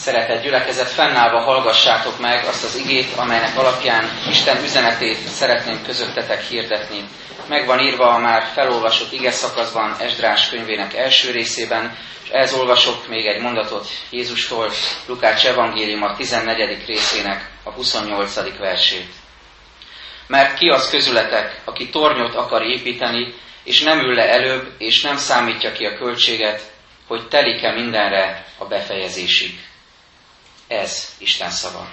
Szeretett gyülekezet, fennállva hallgassátok meg azt az igét, amelynek alapján Isten üzenetét szeretném közöttetek hirdetni. Meg van írva a már felolvasott ige szakaszban Esdrás könyvének első részében, és ez olvasok még egy mondatot Jézustól, Lukács evangélium a 14. részének a 28. versét. Mert ki az közületek, aki tornyot akar építeni, és nem ül le előbb, és nem számítja ki a költséget, hogy telik-e mindenre a befejezésig. Ez Isten szava.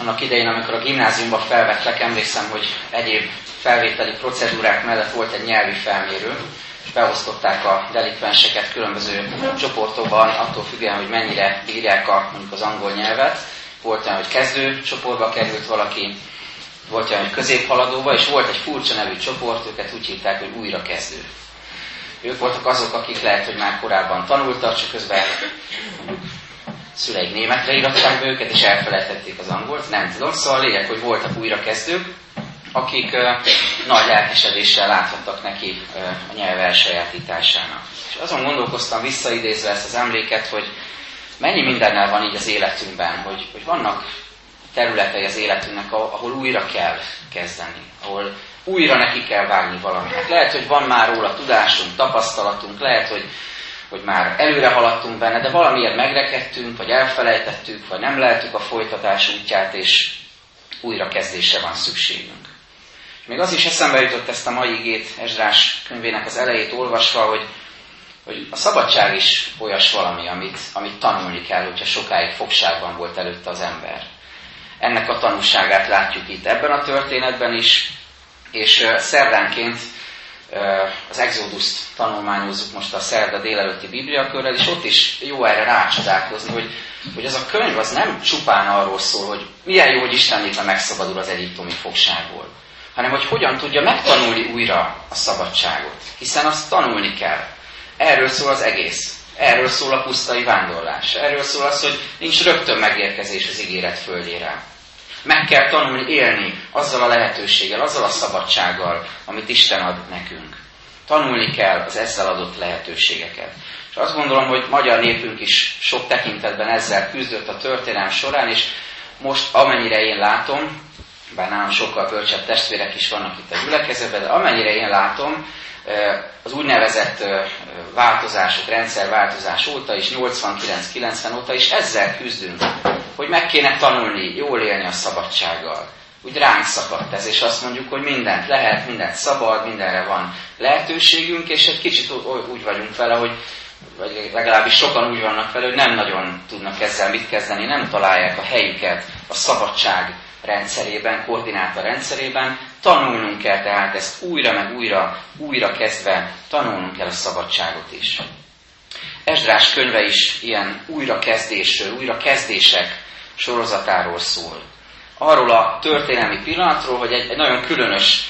Annak idején, amikor a gimnáziumba felvettek, emlékszem, hogy egyéb felvételi procedúrák mellett volt egy nyelvi felmérő, és beosztották a delikvenseket különböző csoportokban, attól függően, hogy mennyire bírják a, mondjuk az angol nyelvet. Volt olyan, hogy kezdő csoportba került valaki, volt olyan, hogy középhaladóba, és volt egy furcsa nevű csoport, őket úgy hívták, hogy újra kezdő. Ők voltak azok, akik lehet, hogy már korábban tanultak, csak közben szüleik németre iratták be őket, és elfelejtették az angolt, nem tudom. Szóval lényeg, hogy voltak újrakezdők, akik uh, nagy lelkesedéssel láthattak neki uh, a nyelv elsajátításának. És azon gondolkoztam visszaidézve ezt az emléket, hogy mennyi mindennel van így az életünkben, hogy, hogy vannak területei az életünknek, ahol újra kell kezdeni, ahol újra neki kell vágni valamit. Hát lehet, hogy van már róla tudásunk, tapasztalatunk, lehet, hogy, hogy már előre haladtunk benne, de valamiért megrekedtünk, vagy elfelejtettük, vagy nem lehetük a folytatás útját, és újra kezdésre van szükségünk. És még az is eszembe jutott ezt a mai igét Ezrás könyvének az elejét olvasva, hogy, hogy a szabadság is olyas valami, amit, amit tanulni kell, hogyha sokáig fogságban volt előtte az ember. Ennek a tanulságát látjuk itt ebben a történetben is, és szerdánként az Exodus-t tanulmányozzuk most a szerda délelőtti bibliakörrel, és ott is jó erre rácsodálkozni, hogy, hogy az a könyv az nem csupán arról szól, hogy milyen jó, hogy Isten népe megszabadul az egyiptomi fogságból, hanem hogy hogyan tudja megtanulni újra a szabadságot, hiszen azt tanulni kell. Erről szól az egész. Erről szól a pusztai vándorlás. Erről szól az, hogy nincs rögtön megérkezés az ígéret földjére. Meg kell tanulni élni azzal a lehetőséggel, azzal a szabadsággal, amit Isten ad nekünk. Tanulni kell az ezzel adott lehetőségeket. És azt gondolom, hogy magyar népünk is sok tekintetben ezzel küzdött a történelem során, és most amennyire én látom, bár nálam sokkal bölcsebb testvérek is vannak itt a gyülekezetben, de amennyire én látom, az úgynevezett változások, rendszerváltozás óta is, 89-90 óta is ezzel küzdünk, hogy meg kéne tanulni, jól élni a szabadsággal. Úgy ránk szakadt ez, és azt mondjuk, hogy mindent lehet, mindent szabad, mindenre van lehetőségünk, és egy kicsit úgy vagyunk vele, hogy vagy legalábbis sokan úgy vannak vele, hogy nem nagyon tudnak ezzel mit kezdeni, nem találják a helyüket a szabadság rendszerében, koordináta rendszerében. Tanulnunk kell tehát ezt újra meg újra, újra kezdve tanulnunk kell a szabadságot is. Esdrás könyve is ilyen újrakezdésről, újrakezdések sorozatáról szól. Arról a történelmi pillanatról, hogy egy, egy nagyon különös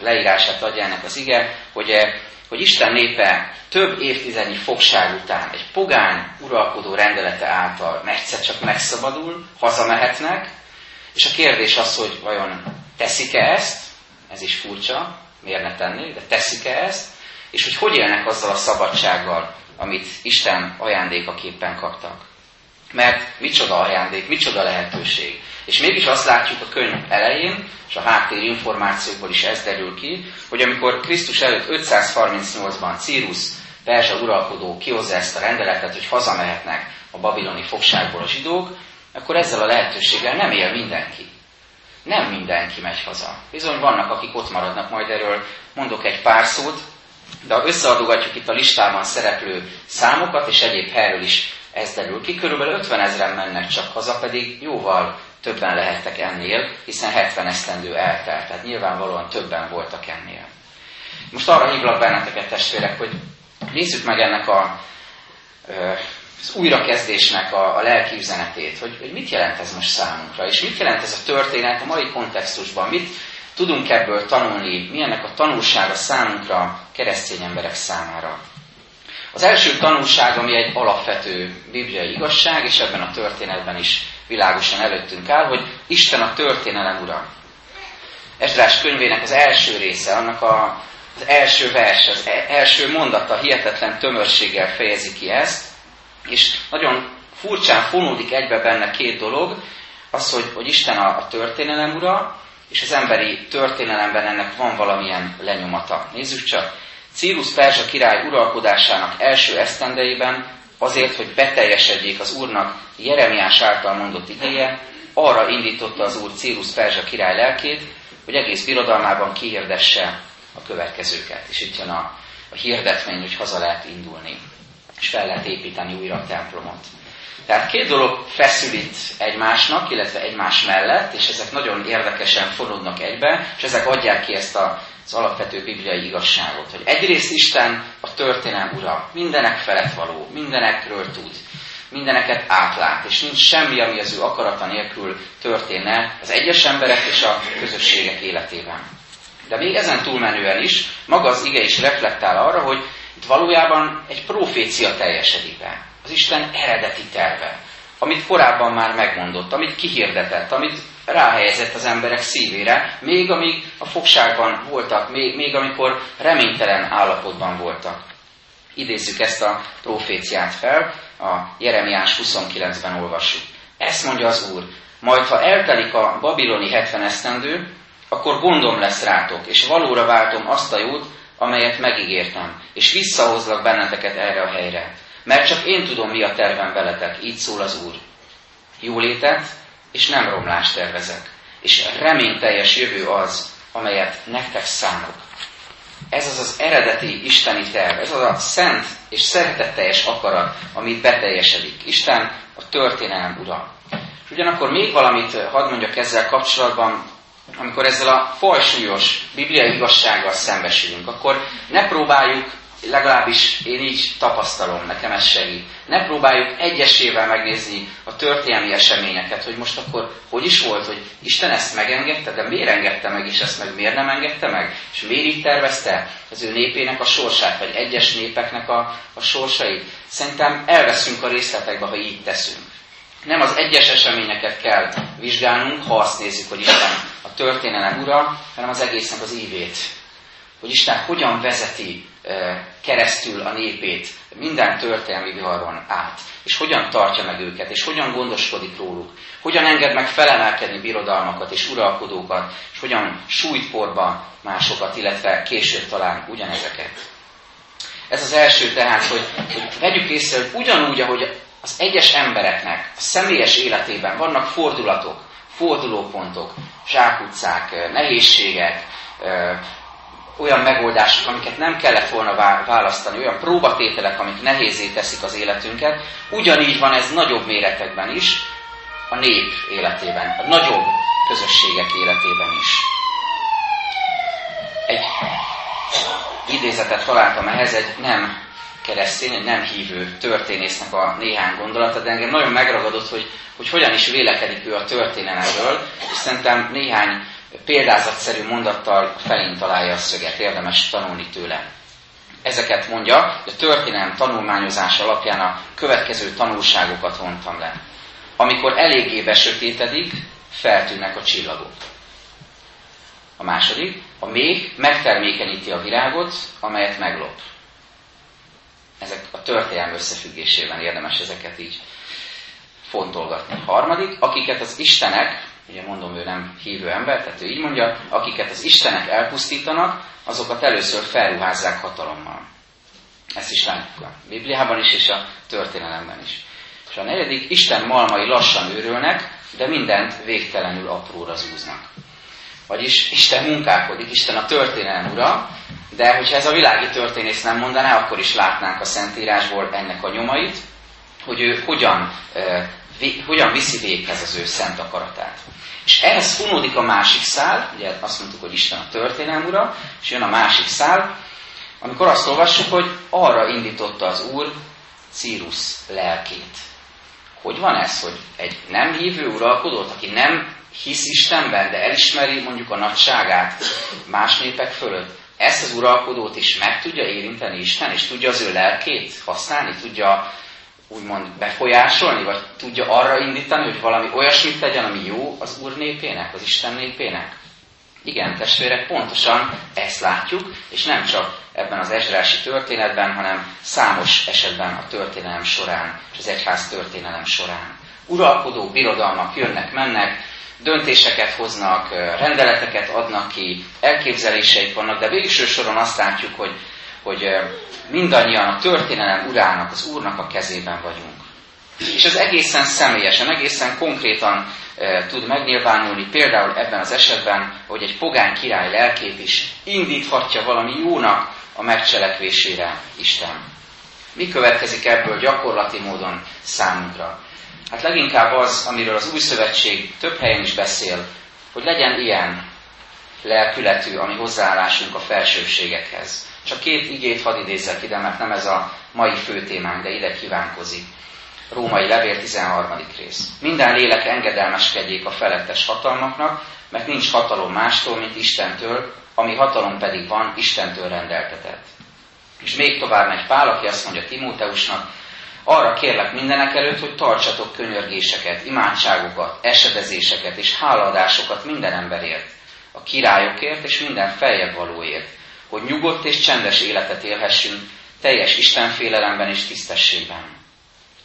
leírását adja ennek az ige, hogy, hogy Isten népe több évtizednyi fogság után egy pogány uralkodó rendelete által egyszer csak megszabadul, hazamehetnek, és a kérdés az, hogy vajon teszik-e ezt, ez is furcsa, miért ne tenni, de teszik-e ezt, és hogy hogy élnek azzal a szabadsággal, amit Isten ajándékaképpen kaptak. Mert micsoda ajándék, micsoda lehetőség. És mégis azt látjuk a könyv elején, és a háttér információkból is ez derül ki, hogy amikor Krisztus előtt 538-ban Círus perzsa uralkodó kihozza ezt a rendeletet, hogy hazamehetnek a babiloni fogságból a zsidók, akkor ezzel a lehetőséggel nem él mindenki. Nem mindenki megy haza. Bizony vannak, akik ott maradnak, majd erről mondok egy pár szót, de ha összeadogatjuk itt a listában szereplő számokat, és egyéb helyről is ez derül ki, körülbelül 50 ezeren mennek csak haza, pedig jóval többen lehettek ennél, hiszen 70 esztendő eltelt, tehát nyilvánvalóan többen voltak ennél. Most arra hívlak benneteket, testvérek, hogy nézzük meg ennek a az újrakezdésnek a, a lelki üzenetét, hogy, hogy mit jelent ez most számunkra, és mit jelent ez a történet a mai kontextusban, mit tudunk ebből tanulni, milyennek a tanulsága számunkra, keresztény emberek számára. Az első tanulság, ami egy alapvető bibliai igazság, és ebben a történetben is világosan előttünk áll, hogy Isten a történelem ura. Esdrás könyvének az első része, annak a, az első vers, az e, első mondata hihetetlen tömörséggel fejezi ki ezt, és nagyon furcsán fonódik egybe benne két dolog, az, hogy, hogy Isten a, a történelem ura, és az emberi történelemben ennek van valamilyen lenyomata. Nézzük csak, Círus Perzsa király uralkodásának első esztendeiben azért, hogy beteljesedjék az úrnak Jeremiás által mondott igéje, arra indította az úr Círus Perzsa király lelkét, hogy egész birodalmában kihirdesse a következőket. És itt jön a, a hirdetmény, hogy haza lehet indulni, és fel lehet építeni újra a templomot. Tehát két dolog feszül itt egymásnak, illetve egymás mellett, és ezek nagyon érdekesen fonódnak egybe, és ezek adják ki ezt a, az alapvető bibliai igazságot, hogy egyrészt Isten a történelm ura, mindenek felett való, mindenekről tud, mindeneket átlát, és nincs semmi, ami az ő akarata nélkül történne az egyes emberek és a közösségek életében. De még ezen túlmenően is, maga az ige is reflektál arra, hogy itt valójában egy profécia teljesedik be. Az Isten eredeti terve, amit korábban már megmondott, amit kihirdetett, amit ráhelyezett az emberek szívére, még amíg a fogságban voltak, még, még amikor reménytelen állapotban voltak. Idézzük ezt a proféciát fel, a Jeremiás 29-ben olvassuk. Ezt mondja az Úr, majd ha eltelik a babiloni 70 esztendő, akkor gondom lesz rátok, és valóra váltom azt a jót, amelyet megígértem, és visszahozlak benneteket erre a helyre. Mert csak én tudom, mi a tervem veletek, így szól az Úr. Jólétet és nem romlást tervezek, és reményteljes jövő az, amelyet nektek szánok. Ez az az eredeti isteni terv, ez az a szent és szeretetteljes akarat, amit beteljesedik. Isten a történelem ura. Ugyanakkor még valamit hadd mondjak ezzel kapcsolatban, amikor ezzel a fajsúlyos bibliai igazsággal szembesülünk, akkor ne próbáljuk legalábbis én így tapasztalom, nekem ez segít. Ne próbáljuk egyesével megnézni a történelmi eseményeket, hogy most akkor hogy is volt, hogy Isten ezt megengedte, de miért engedte meg, és ezt meg miért nem engedte meg, és miért így tervezte az ő népének a sorsát, vagy egyes népeknek a, a sorsait. Szerintem elveszünk a részletekbe, ha így teszünk. Nem az egyes eseményeket kell vizsgálnunk, ha azt nézzük, hogy Isten a történelem ura, hanem az egésznek az ívét. Hogy Isten hogyan vezeti keresztül a népét minden történelmi viharon át, és hogyan tartja meg őket, és hogyan gondoskodik róluk, hogyan enged meg felemelkedni birodalmakat és uralkodókat, és hogyan sújt porba másokat, illetve később talán ugyanezeket. Ez az első tehát, hogy, hogy vegyük észre, hogy ugyanúgy, ahogy az egyes embereknek a személyes életében vannak fordulatok, fordulópontok, zsákutcák, nehézségek, olyan megoldások, amiket nem kellett volna választani, olyan próbatételek, amik nehézé teszik az életünket, ugyanígy van ez nagyobb méretekben is, a nép életében, a nagyobb közösségek életében is. Egy idézetet találtam ehhez, egy nem keresztény, nem hívő történésznek a néhány gondolata, de engem nagyon megragadott, hogy, hogy hogyan is vélekedik ő a történelemről, és szerintem néhány példázatszerű mondattal felén találja a szöget, érdemes tanulni tőle. Ezeket mondja, hogy a történelem tanulmányozás alapján a következő tanulságokat vontam le. Amikor eléggé besötétedik, feltűnnek a csillagok. A második, a még megtermékenyíti a virágot, amelyet meglop. Ezek a történelem összefüggésében érdemes ezeket így fontolgatni. Harmadik, akiket az Istenek ugye mondom, ő nem hívő ember, tehát ő így mondja, akiket az Istenek elpusztítanak, azokat először felruházzák hatalommal. Ezt is látjuk a Bibliában is, és a történelemben is. És a negyedik, Isten malmai lassan őrülnek, de mindent végtelenül apróra zúznak. Vagyis Isten munkálkodik, Isten a történelem ura, de hogyha ez a világi történész nem mondaná, akkor is látnánk a Szentírásból ennek a nyomait, hogy ő hogyan, eh, hogyan viszi véghez az ő szent akaratát. És ehhez fonódik a másik szál, ugye azt mondtuk, hogy Isten a történelm ura, és jön a másik szál, amikor azt olvassuk, hogy arra indította az Úr Círus lelkét. Hogy van ez, hogy egy nem hívő uralkodót, aki nem hisz Istenben, de elismeri mondjuk a nagyságát más népek fölött, ezt az uralkodót is meg tudja érinteni Isten, és tudja az ő lelkét használni, tudja úgymond befolyásolni, vagy tudja arra indítani, hogy valami olyasmit tegyen, ami jó az Úr népének, az Isten népének? Igen, testvérek, pontosan ezt látjuk, és nem csak ebben az ezrási történetben, hanem számos esetben a történelem során, és az egyház történelem során. Uralkodó birodalmak jönnek, mennek, döntéseket hoznak, rendeleteket adnak ki, elképzeléseik vannak, de végső soron azt látjuk, hogy, hogy mindannyian a történelem urának, az úrnak a kezében vagyunk. És ez egészen személyesen, egészen konkrétan tud megnyilvánulni, például ebben az esetben, hogy egy pogány király lelkét is indíthatja valami jónak a megcselekvésére Isten. Mi következik ebből gyakorlati módon számunkra? Hát leginkább az, amiről az új szövetség több helyen is beszél, hogy legyen ilyen lelkületű a mi hozzáállásunk a felsőbségekhez. Csak két igét hadd idézzek ide, mert nem ez a mai fő témánk, de ide kívánkozik. Római levél 13. rész. Minden lélek engedelmeskedjék a felettes hatalmaknak, mert nincs hatalom mástól, mint Istentől, ami hatalom pedig van, Istentől rendeltetett. És még tovább megy Pál, aki azt mondja Timóteusnak, arra kérlek mindenek előtt, hogy tartsatok könyörgéseket, imádságokat, esedezéseket és háladásokat minden emberért, a királyokért és minden feljebb valóért, hogy nyugodt és csendes életet élhessünk, teljes Istenfélelemben és tisztességben.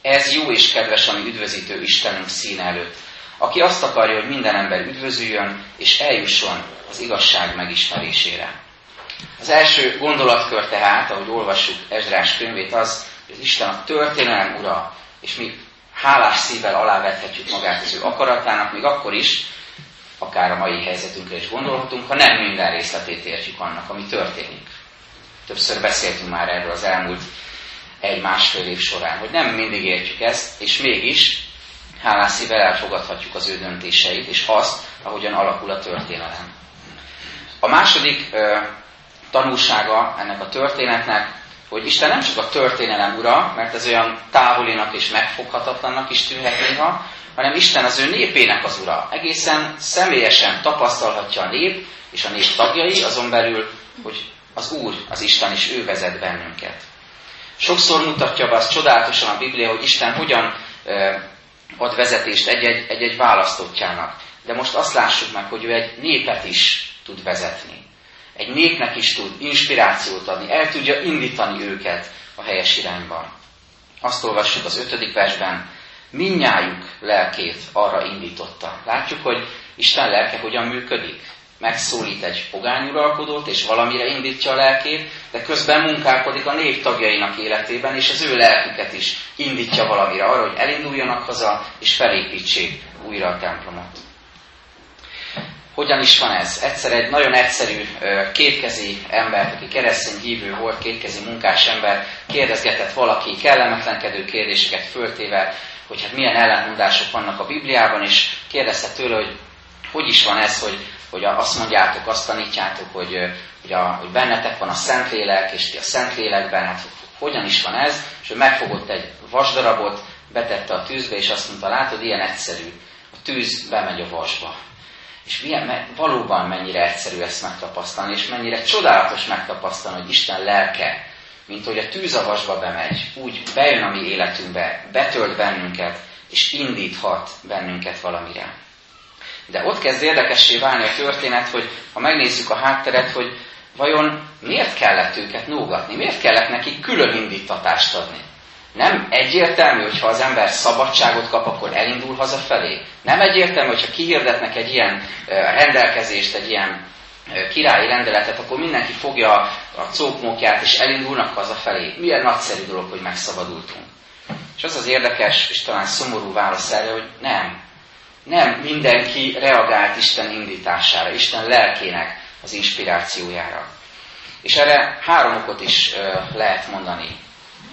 Ez jó és kedves, ami üdvözítő Istenünk szín előtt, aki azt akarja, hogy minden ember üdvözüljön, és eljusson az igazság megismerésére. Az első gondolatkör tehát, ahogy olvassuk Ezrás könyvét, az, az Isten a történelem ura, és mi hálás szívvel alávethetjük magát az ő akaratának, még akkor is, akár a mai helyzetünkre is gondolhatunk, ha nem minden részletét értjük annak, ami történik. Többször beszéltünk már erről az elmúlt egy-másfél év során, hogy nem mindig értjük ezt, és mégis hálás szívvel elfogadhatjuk az ő döntéseit, és azt, ahogyan alakul a történelem. A második ö, tanulsága ennek a történetnek, hogy Isten nem csak a történelem ura, mert ez olyan távolinak és megfoghatatlannak is tűnhet néha, hanem Isten az ő népének az ura. Egészen személyesen tapasztalhatja a nép és a nép tagjai, azon belül, hogy az Úr, az Isten is ő vezet bennünket. Sokszor mutatja be azt csodálatosan a Biblia, hogy Isten hogyan ad vezetést egy-egy, választottjának. De most azt lássuk meg, hogy ő egy népet is tud vezetni. Egy népnek is tud inspirációt adni, el tudja indítani őket a helyes irányba. Azt olvassuk az ötödik versben, minnyájuk lelkét arra indította. Látjuk, hogy Isten lelke hogyan működik megszólít egy pogányuralkodót, és valamire indítja a lelkét, de közben munkálkodik a névtagjainak életében, és az ő lelküket is indítja valamire, arra, hogy elinduljanak haza, és felépítsék újra a templomot. Hogyan is van ez? Egyszer egy nagyon egyszerű kétkezi ember, aki keresztény hívő volt, kétkezi munkás ember, kérdezgetett valaki kellemetlenkedő kérdéseket föltéve, hogy hát milyen ellentmondások vannak a Bibliában, és kérdezte tőle, hogy hogy is van ez, hogy hogy azt mondjátok, azt tanítjátok, hogy, hogy, a, hogy bennetek van a Szentlélek, és ti a Szentlélekben, hát hogyan is van ez, és ő megfogott egy vasdarabot, betette a tűzbe, és azt mondta, látod, ilyen egyszerű, a tűz bemegy a vasba. És milyen, valóban mennyire egyszerű ezt megtapasztalni, és mennyire csodálatos megtapasztalni, hogy Isten lelke, mint hogy a tűz a vasba bemegy, úgy bejön a mi életünkbe, betölt bennünket, és indíthat bennünket valamire. De ott kezd érdekessé válni a történet, hogy ha megnézzük a hátteret, hogy vajon miért kellett őket nógatni, miért kellett nekik külön indítatást adni. Nem egyértelmű, hogy ha az ember szabadságot kap, akkor elindul hazafelé. Nem egyértelmű, hogyha kihirdetnek egy ilyen rendelkezést, egy ilyen királyi rendeletet, akkor mindenki fogja a cókmókját és elindulnak hazafelé. Milyen nagyszerű dolog, hogy megszabadultunk. És az az érdekes, és talán szomorú válasz erre, hogy nem nem mindenki reagált Isten indítására, Isten lelkének az inspirációjára. És erre három okot is lehet mondani.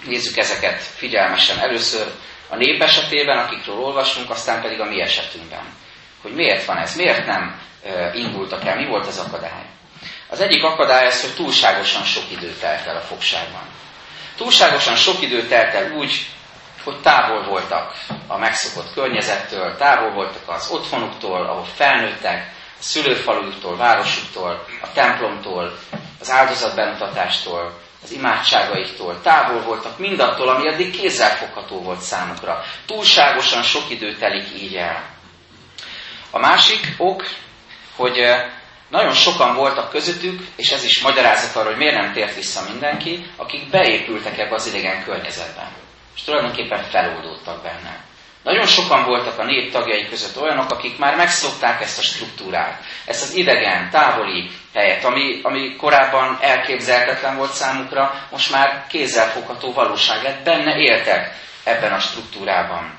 Nézzük ezeket figyelmesen. Először a nép esetében, akikről olvasunk, aztán pedig a mi esetünkben. Hogy miért van ez, miért nem indultak el, mi volt az akadály. Az egyik akadály az, hogy túlságosan sok idő telt el a fogságban. Túlságosan sok idő telt el úgy, hogy távol voltak a megszokott környezettől, távol voltak az otthonuktól, ahol felnőttek, a szülőfaluktól, városuktól, a templomtól, az áldozatbemutatástól, az imádságaiktól, távol voltak mindattól, ami eddig kézzelfogható volt számukra. Túlságosan sok idő telik így el. A másik ok, hogy Nagyon sokan voltak közöttük, és ez is magyarázat arra, hogy miért nem tért vissza mindenki, akik beépültek ebbe az idegen környezetben. És tulajdonképpen feloldódtak benne. Nagyon sokan voltak a nép tagjai között olyanok, akik már megszokták ezt a struktúrát, ezt az idegen, távoli helyet, ami, ami korábban elképzelhetetlen volt számukra, most már kézzelfogható valóság lett, benne éltek ebben a struktúrában.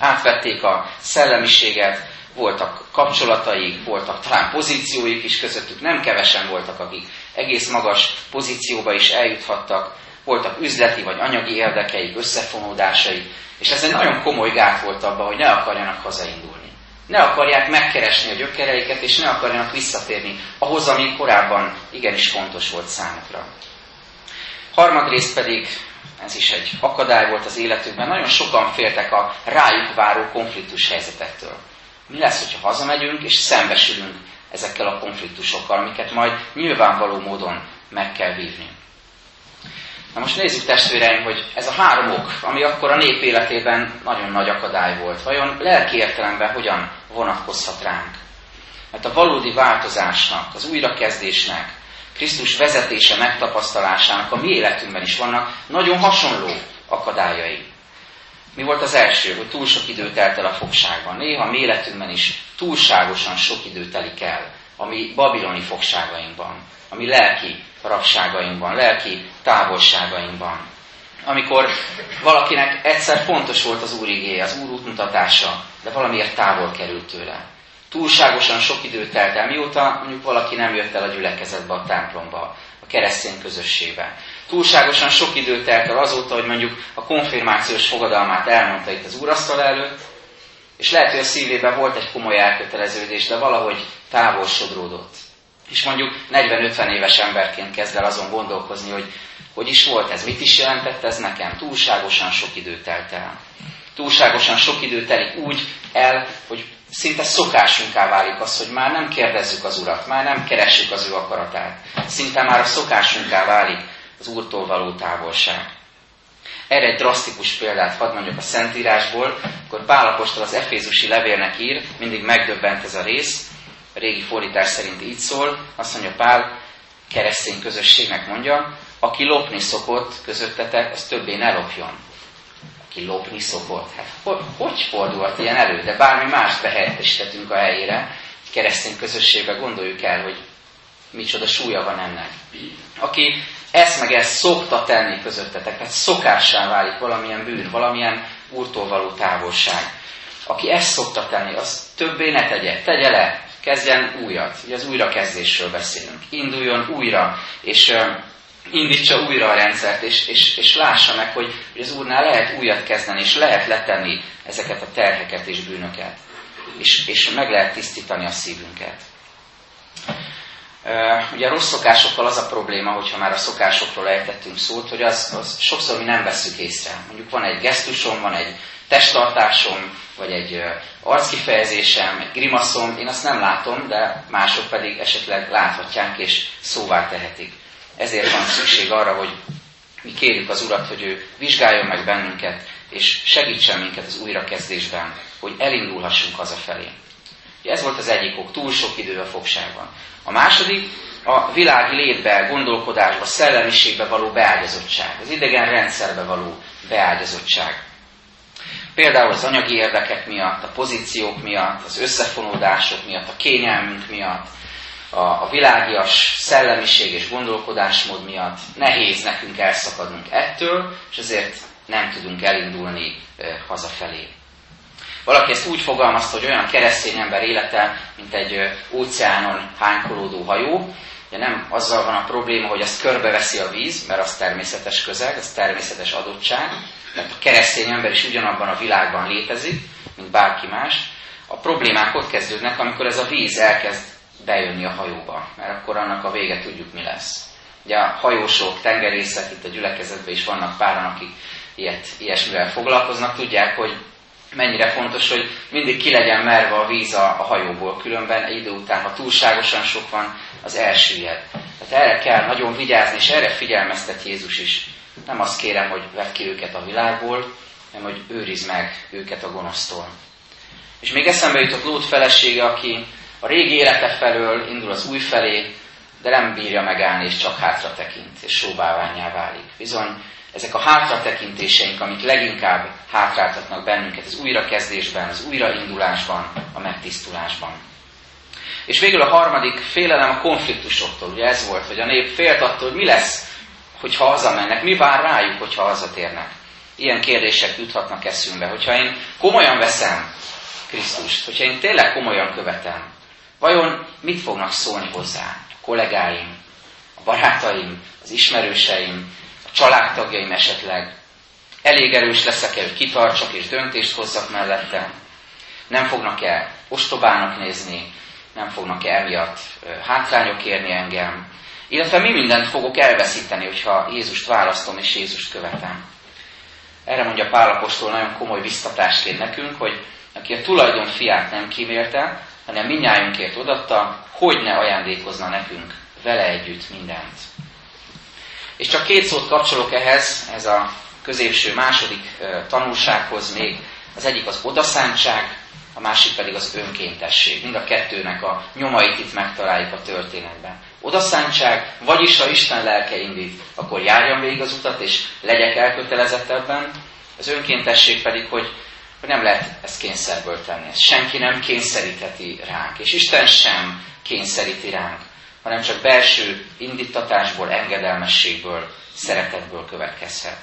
Átvették a szellemiséget, voltak kapcsolataik, voltak talán pozícióik is közöttük, nem kevesen voltak, akik egész magas pozícióba is eljuthattak, voltak üzleti vagy anyagi érdekeik, összefonódásai, és ez egy nagyon komoly gát volt abban, hogy ne akarjanak hazaindulni. Ne akarják megkeresni a gyökereiket, és ne akarjanak visszatérni ahhoz, ami korábban igenis fontos volt számukra. Harmadrészt pedig, ez is egy akadály volt az életükben, nagyon sokan féltek a rájuk váró konfliktus helyzetektől. Mi lesz, hogyha hazamegyünk, és szembesülünk ezekkel a konfliktusokkal, amiket majd nyilvánvaló módon meg kell vívni. Na most nézzük testvéreim, hogy ez a három ok, ami akkor a nép életében nagyon nagy akadály volt, vajon lelki értelemben hogyan vonatkozhat ránk? Mert a valódi változásnak, az újrakezdésnek, Krisztus vezetése megtapasztalásának a mi életünkben is vannak nagyon hasonló akadályai. Mi volt az első, hogy túl sok idő telt el a fogságban. Néha mi életünkben is túlságosan sok idő telik el a mi babiloni fogságainkban, a mi lelki rabságainkban, lelki távolságainkban. Amikor valakinek egyszer fontos volt az Úr igéje, az Úr útmutatása, de valamiért távol került tőle. Túlságosan sok időt telt el, mióta mondjuk valaki nem jött el a gyülekezetbe, a templomba, a keresztény közösségbe. Túlságosan sok időt telt el azóta, hogy mondjuk a konfirmációs fogadalmát elmondta itt az úrasztal előtt, és lehet, hogy a szívében volt egy komoly elköteleződés, de valahogy távol sodródott. És mondjuk 40-50 éves emberként kezd el azon gondolkozni, hogy hogy is volt ez, mit is jelentett ez nekem. Túlságosan sok idő telt el. Túlságosan sok idő telik úgy el, hogy szinte szokásunká válik az, hogy már nem kérdezzük az Urat, már nem keressük az ő akaratát. Szinte már a szokásunká válik az Úrtól való távolság. Erre egy drasztikus példát hadd mondjuk a Szentírásból, akkor Pálapostól az Efézusi levélnek ír, mindig megdöbbent ez a rész, a régi fordítás szerint így szól, azt mondja Pál, keresztény közösségnek mondja, aki lopni szokott közöttetek, az többé ne lopjon. Aki lopni szokott. Hát hogy, hogy fordulhat ilyen elő? De bármi más behelyettesítettünk a helyére, keresztény közösségbe gondoljuk el, hogy micsoda súlya van ennek. Aki ezt meg ezt szokta tenni közöttetek, hát szokássá válik valamilyen bűn, valamilyen úrtól való távolság. Aki ezt szokta tenni, az többé ne tegye, tegye le, kezdjen újat. Ugye az újrakezdésről beszélünk. Induljon újra, és indítsa újra a rendszert, és, és, és lássa meg, hogy, hogy az Úrnál lehet újat kezdeni, és lehet letenni ezeket a terheket és bűnöket. És, és meg lehet tisztítani a szívünket. Ugye a rossz szokásokkal az a probléma, hogyha már a szokásokról ejtettünk szót, hogy az, az sokszor mi nem veszük észre. Mondjuk van egy gesztusom, van egy testtartásom, vagy egy arckifejezésem, egy grimaszom, én azt nem látom, de mások pedig esetleg láthatják és szóvá tehetik. Ezért van szükség arra, hogy mi kérjük az Urat, hogy ő vizsgáljon meg bennünket, és segítsen minket az újrakezdésben, hogy elindulhassunk hazafelé. Ez volt az egyik ok, túl sok idő a fogságban. A második, a világi létbe, gondolkodásba, szellemiségbe való beágyazottság, az idegen rendszerbe való beágyazottság. Például az anyagi érdekek miatt, a pozíciók miatt, az összefonódások miatt, a kényelmünk miatt, a, a világias szellemiség és gondolkodásmód miatt nehéz nekünk elszakadnunk ettől, és ezért nem tudunk elindulni hazafelé. Valaki ezt úgy fogalmazta, hogy olyan keresztény ember élete, mint egy óceánon hánykolódó hajó. Ugye nem azzal van a probléma, hogy ezt körbeveszi a víz, mert az természetes közeg, az természetes adottság, mert a keresztény ember is ugyanabban a világban létezik, mint bárki más. A problémák ott kezdődnek, amikor ez a víz elkezd bejönni a hajóba, mert akkor annak a vége tudjuk mi lesz. Ugye a hajósok, tengerészek itt a gyülekezetben is vannak páran, akik ilyet, ilyesmivel foglalkoznak, tudják, hogy mennyire fontos, hogy mindig ki legyen merve a víz a, a hajóból, különben egy idő után, ha túlságosan sok van, az elsüllyed. Tehát erre kell nagyon vigyázni, és erre figyelmeztet Jézus is. Nem azt kérem, hogy vedd ki őket a világból, hanem hogy őrizd meg őket a gonosztól. És még eszembe jutott Lót felesége, aki a régi élete felől indul az új felé, de nem bírja megállni, és csak hátra tekint, és sóbáványá válik. Bizony, ezek a hátratekintéseink, amik leginkább hátráltatnak bennünket az újrakezdésben, az újraindulásban, a megtisztulásban. És végül a harmadik félelem a konfliktusoktól. Ugye ez volt, hogy a nép félt attól, hogy mi lesz, hogyha hazamennek, mi vár rájuk, hogyha hazatérnek. Ilyen kérdések juthatnak eszünkbe. Hogyha én komolyan veszem Krisztust, hogyha én tényleg komolyan követem, vajon mit fognak szólni hozzá a kollégáim, a barátaim, az ismerőseim, családtagjaim esetleg? Elég erős leszek-e, hogy kitartsak és döntést hozzak mellette? Nem fognak-e ostobának nézni? Nem fognak-e emiatt hátrányok érni engem? Illetve mi mindent fogok elveszíteni, hogyha Jézust választom és Jézust követem? Erre mondja Pálapostól nagyon komoly biztatásként nekünk, hogy aki a tulajdon fiát nem kímélte, hanem minnyájunkért odatta, hogy ne ajándékozna nekünk vele együtt mindent. És csak két szót kapcsolok ehhez, ez a középső második tanulsághoz még. Az egyik az odaszántság, a másik pedig az önkéntesség. Mind a kettőnek a nyomait itt megtaláljuk a történetben. Odaszántság, vagyis ha Isten lelke indít, akkor járjam végig az utat, és legyek elkötelezettebben. Az önkéntesség pedig, hogy nem lehet ezt kényszerből tenni. Ezt senki nem kényszerítheti ránk, és Isten sem kényszeríti ránk, hanem csak belső indítatásból, engedelmességből, szeretetből következhet.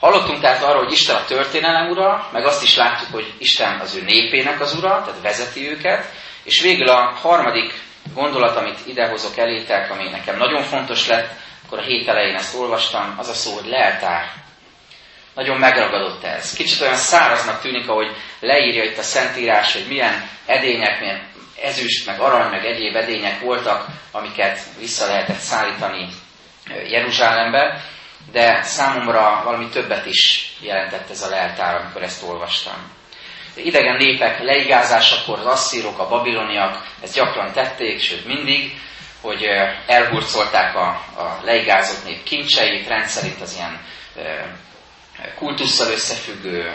Hallottunk tehát arról, hogy Isten a történelem ura, meg azt is láttuk, hogy Isten az ő népének az ura, tehát vezeti őket, és végül a harmadik gondolat, amit idehozok elétek, ami nekem nagyon fontos lett, akkor a hét elején ezt olvastam, az a szó, hogy leltár. Nagyon megragadott ez. Kicsit olyan száraznak tűnik, ahogy leírja itt a Szentírás, hogy milyen edények, milyen ezüst, meg arany, meg egyéb edények voltak, amiket vissza lehetett szállítani Jeruzsálembe, de számomra valami többet is jelentett ez a leltár, amikor ezt olvastam. Idegen népek leigázásakor az asszírok, a babiloniak ezt gyakran tették, sőt mindig, hogy elhurcolták a, a leigázott nép kincseit, rendszerint az ilyen kultusszal összefüggő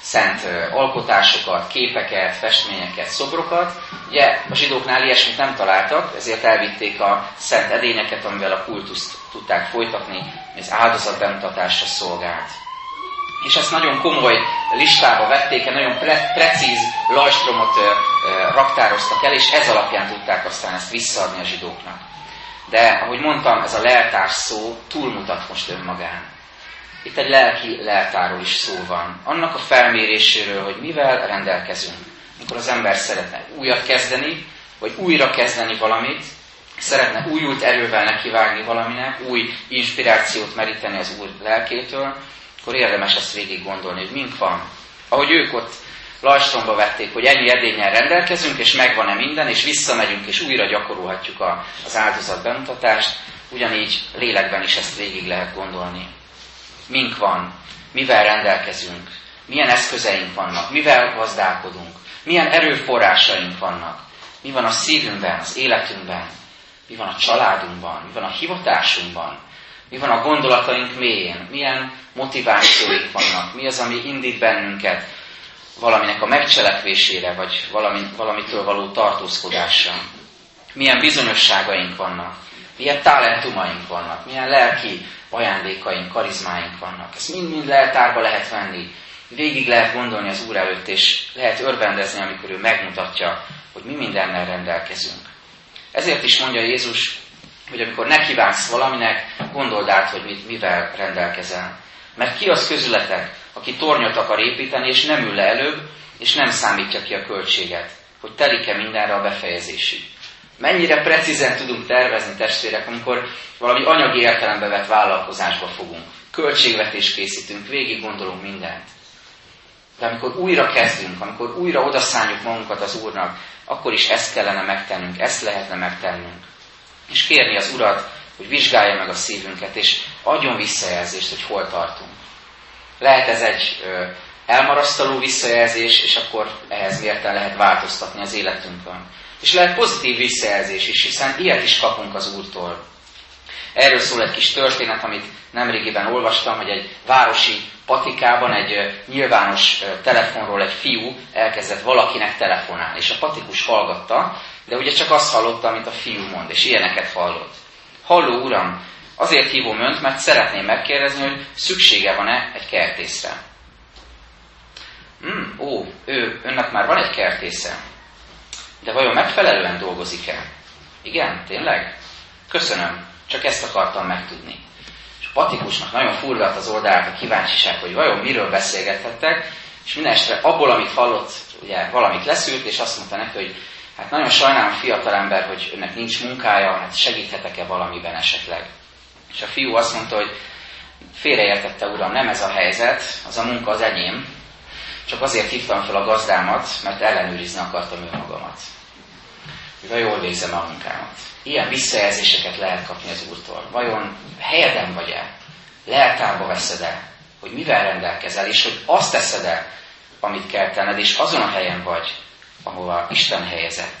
szent alkotásokat, képeket, festményeket, szobrokat. Ugye a zsidóknál ilyesmit nem találtak, ezért elvitték a szent edényeket, amivel a kultuszt tudták folytatni, az áldozat bemutatásra szolgált és ezt nagyon komoly listába vették, egy nagyon pre- precíz lajstromot raktároztak el, és ez alapján tudták aztán ezt visszaadni a zsidóknak. De, ahogy mondtam, ez a leltár szó túlmutat most önmagán. Itt egy lelki leltáról is szó van. Annak a felméréséről, hogy mivel rendelkezünk. Amikor az ember szeretne újat kezdeni, vagy újra kezdeni valamit, szeretne újult erővel nekivágni valaminek, új inspirációt meríteni az Úr lelkétől, akkor érdemes ezt végig gondolni, hogy mink van. Ahogy ők ott lajstromba vették, hogy ennyi edényen rendelkezünk, és megvan-e minden, és visszamegyünk, és újra gyakorolhatjuk a, az áldozat bemutatást, ugyanígy lélekben is ezt végig lehet gondolni. Mink van, mivel rendelkezünk, milyen eszközeink vannak, mivel gazdálkodunk, milyen erőforrásaink vannak, mi van a szívünkben, az életünkben, mi van a családunkban, mi van a hivatásunkban, mi van a gondolataink mélyén? Milyen motivációink vannak? Mi az, ami indít bennünket valaminek a megcselekvésére, vagy valami, valamitől való tartózkodásra? Milyen bizonyosságaink vannak? Milyen talentumaink vannak? Milyen lelki ajándékaink, karizmáink vannak? Ezt mind-mind leltárba lehet venni. Végig lehet gondolni az Úr előtt, és lehet örvendezni, amikor ő megmutatja, hogy mi mindennel rendelkezünk. Ezért is mondja Jézus, hogy amikor nekivágsz valaminek, gondold át, hogy mit, mivel rendelkezel. Mert ki az közületek, aki tornyot akar építeni, és nem ül le előbb, és nem számítja ki a költséget, hogy telik-e mindenre a befejezésig. Mennyire precízen tudunk tervezni, testvérek, amikor valami anyagi értelembe vett vállalkozásba fogunk. Költségvetést készítünk, végig gondolunk mindent. De amikor újra kezdünk, amikor újra odaszálljuk magunkat az Úrnak, akkor is ezt kellene megtennünk, ezt lehetne megtennünk és kérni az Urat, hogy vizsgálja meg a szívünket, és adjon visszajelzést, hogy hol tartunk. Lehet ez egy elmarasztaló visszajelzés, és akkor ehhez mérten lehet változtatni az életünkön. És lehet pozitív visszajelzés is, hiszen ilyet is kapunk az Úrtól. Erről szól egy kis történet, amit nemrégiben olvastam, hogy egy városi patikában egy nyilvános telefonról egy fiú elkezdett valakinek telefonálni, és a patikus hallgatta, de ugye csak azt hallotta, amit a fiú mond, és ilyeneket hallott. Halló uram, azért hívom önt, mert szeretném megkérdezni, hogy szüksége van-e egy kertészre. Hmm, ó, ő, önnek már van egy kertésze. De vajon megfelelően dolgozik-e? Igen, tényleg? Köszönöm, csak ezt akartam megtudni. És Patikusnak nagyon furgat az oldalát a kíváncsiság, hogy vajon miről beszélgethettek, és minden este abból, amit hallott, ugye valamit leszűrt, és azt mondta neki, hogy hát nagyon sajnálom fiatalember, hogy önnek nincs munkája, hát segíthetek-e valamiben esetleg. És a fiú azt mondta, hogy félreértette, uram, nem ez a helyzet, az a munka az enyém, csak azért hívtam fel a gazdámat, mert ellenőrizni akartam önmagamat. Hogy jól végzem a munkámat. Ilyen visszajelzéseket lehet kapni az Úrtól. Vajon helyeden vagy-e? Leltárba veszed-e? Hogy mivel rendelkezel, és hogy azt teszed-e, amit kell tenned, és azon a helyen vagy, ahova Isten helyezett.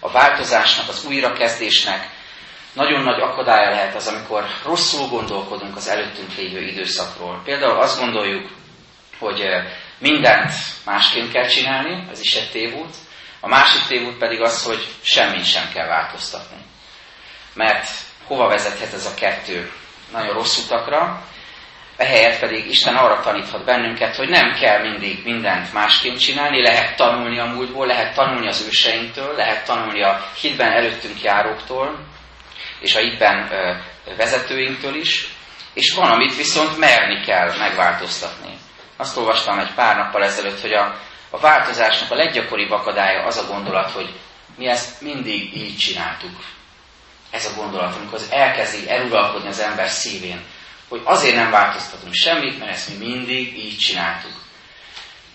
A változásnak, az újrakezdésnek nagyon nagy akadálya lehet az, amikor rosszul gondolkodunk az előttünk lévő időszakról. Például azt gondoljuk, hogy mindent másként kell csinálni, ez is egy tévút. A másik tévút pedig az, hogy semmit sem kell változtatni. Mert hova vezethet ez a kettő? Nagyon rossz utakra, ehelyett pedig Isten arra taníthat bennünket, hogy nem kell mindig mindent másként csinálni, lehet tanulni a múltból, lehet tanulni az őseinktől, lehet tanulni a hitben előttünk járóktól, és a hitben vezetőinktől is, és van, amit viszont merni kell megváltoztatni. Azt olvastam egy pár nappal ezelőtt, hogy a, a változásnak a leggyakoribb akadálya az a gondolat, hogy mi ezt mindig így csináltuk. Ez a gondolat, amikor az elkezdi eluralkodni az ember szívén, hogy azért nem változtatunk semmit, mert ezt mi mindig így csináltuk.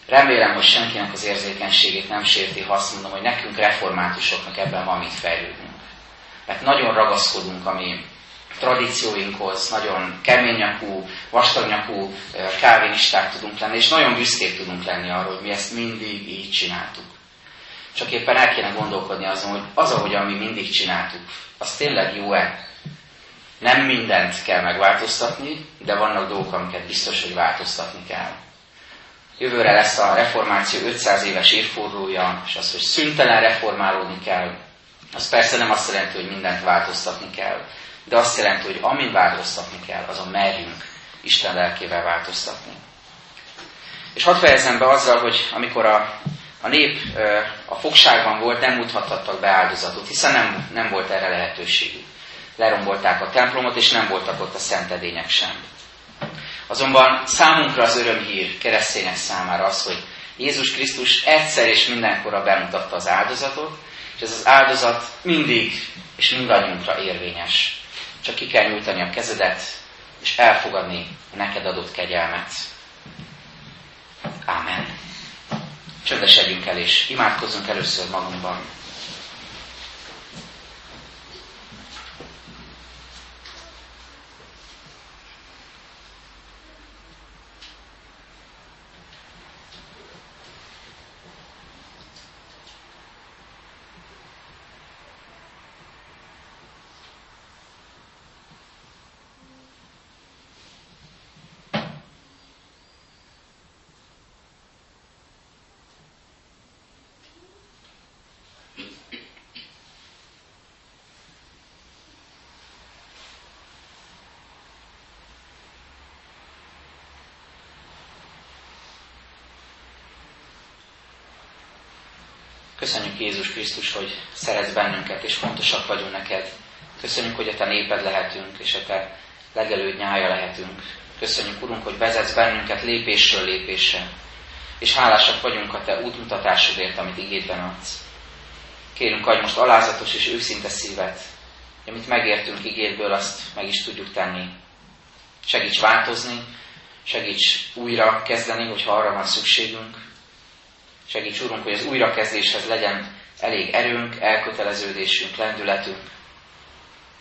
Remélem, hogy senkinek az érzékenységét nem sérti, ha azt mondom, hogy nekünk reformátusoknak ebben van mit fejlődnünk. Mert nagyon ragaszkodunk a mi tradícióinkhoz, nagyon keményakú, vastagnyakú kávénisták tudunk lenni, és nagyon büszkék tudunk lenni arról, hogy mi ezt mindig így csináltuk. Csak éppen el kéne gondolkodni azon, hogy az, ahogyan mi mindig csináltuk, az tényleg jó-e? Nem mindent kell megváltoztatni, de vannak dolgok, amiket biztos, hogy változtatni kell. Jövőre lesz a reformáció 500 éves évfordulója, és az, hogy szüntelen reformálódni kell, az persze nem azt jelenti, hogy mindent változtatni kell, de azt jelenti, hogy amin változtatni kell, azon merjünk Isten lelkével változtatni. És hadd fejezem be azzal, hogy amikor a, a nép a fogságban volt, nem mutathattak be áldozatot, hiszen nem, nem volt erre lehetőségük. Lerombolták a templomot, és nem voltak ott a szentedények sem. Azonban számunkra az örömhír keresztények számára az, hogy Jézus Krisztus egyszer és mindenkorra bemutatta az áldozatot, és ez az áldozat mindig és mindannyiunkra érvényes. Csak ki kell nyújtani a kezedet, és elfogadni a neked adott kegyelmet. Ámen. Csöndesedjünk el, és imádkozzunk először magunkban. Köszönjük Jézus Krisztus, hogy szeretsz bennünket, és fontosak vagyunk neked. Köszönjük, hogy a te néped lehetünk, és a te legelőd nyája lehetünk. Köszönjük, Urunk, hogy vezetsz bennünket lépésről lépésre, és hálásak vagyunk a te útmutatásodért, amit igédben adsz. Kérünk, hogy most alázatos és őszinte szívet, amit megértünk igédből, azt meg is tudjuk tenni. Segíts változni, segíts újra kezdeni, hogyha arra van szükségünk, Segíts, Úrunk, hogy az újrakezdéshez legyen elég erőnk, elköteleződésünk, lendületünk,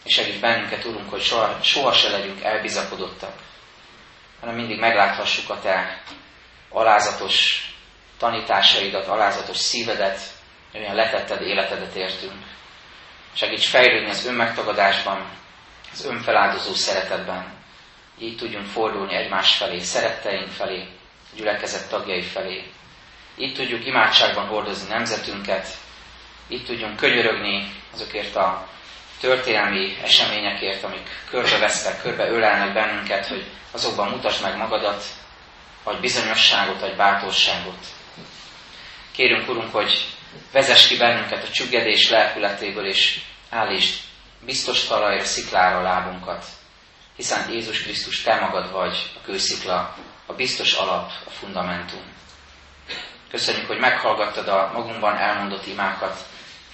és segíts bennünket, Úrunk, hogy soha, soha se legyünk elbizakodottak, hanem mindig megláthassuk a Te alázatos tanításaidat, alázatos szívedet, olyan letetted életedet értünk. Segíts fejlődni az önmegtagadásban, az önfeláldozó szeretetben. Így tudjunk fordulni egymás felé, szeretteink felé, gyülekezet tagjai felé. Így tudjuk imádságban hordozni nemzetünket, így tudjunk könyörögni azokért a történelmi eseményekért, amik körbevesztek, körbeölelnek bennünket, hogy azokban mutasd meg magadat, vagy bizonyosságot, vagy bátorságot. Kérünk, Urunk, hogy vezess ki bennünket a csüggedés lelkületéből, és állítsd biztos talajra, sziklára lábunkat, hiszen Jézus Krisztus, Te magad vagy a kőszikla, a biztos alap, a fundamentum. Köszönjük, hogy meghallgattad a magunkban elmondott imákat,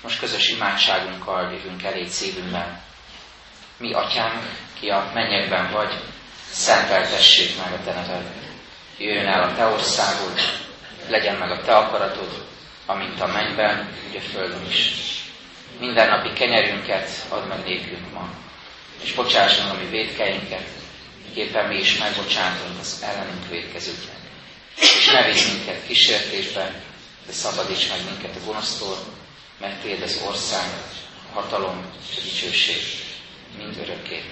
most közös imádságunkkal jövünk elé szívünkben. Mi, Atyánk, ki a mennyekben vagy, szenteltessék meg a Te neved. Jöjjön el a Te országod, legyen meg a Te akaratod, amint a mennyben, úgy a földön is. Minden napi kenyerünket add meg nékünk ma, és bocsáss meg a mi védkeinket, éppen mi is megbocsátunk az ellenünk védkezőknek. És ne visz minket kísértésbe, de szabadíts meg minket a gonosztól, mert Téd az ország, a hatalom és a dicsőség mind örökké.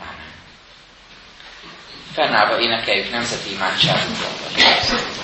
Ámen. Fennállva énekeljük nemzeti imádságunkat.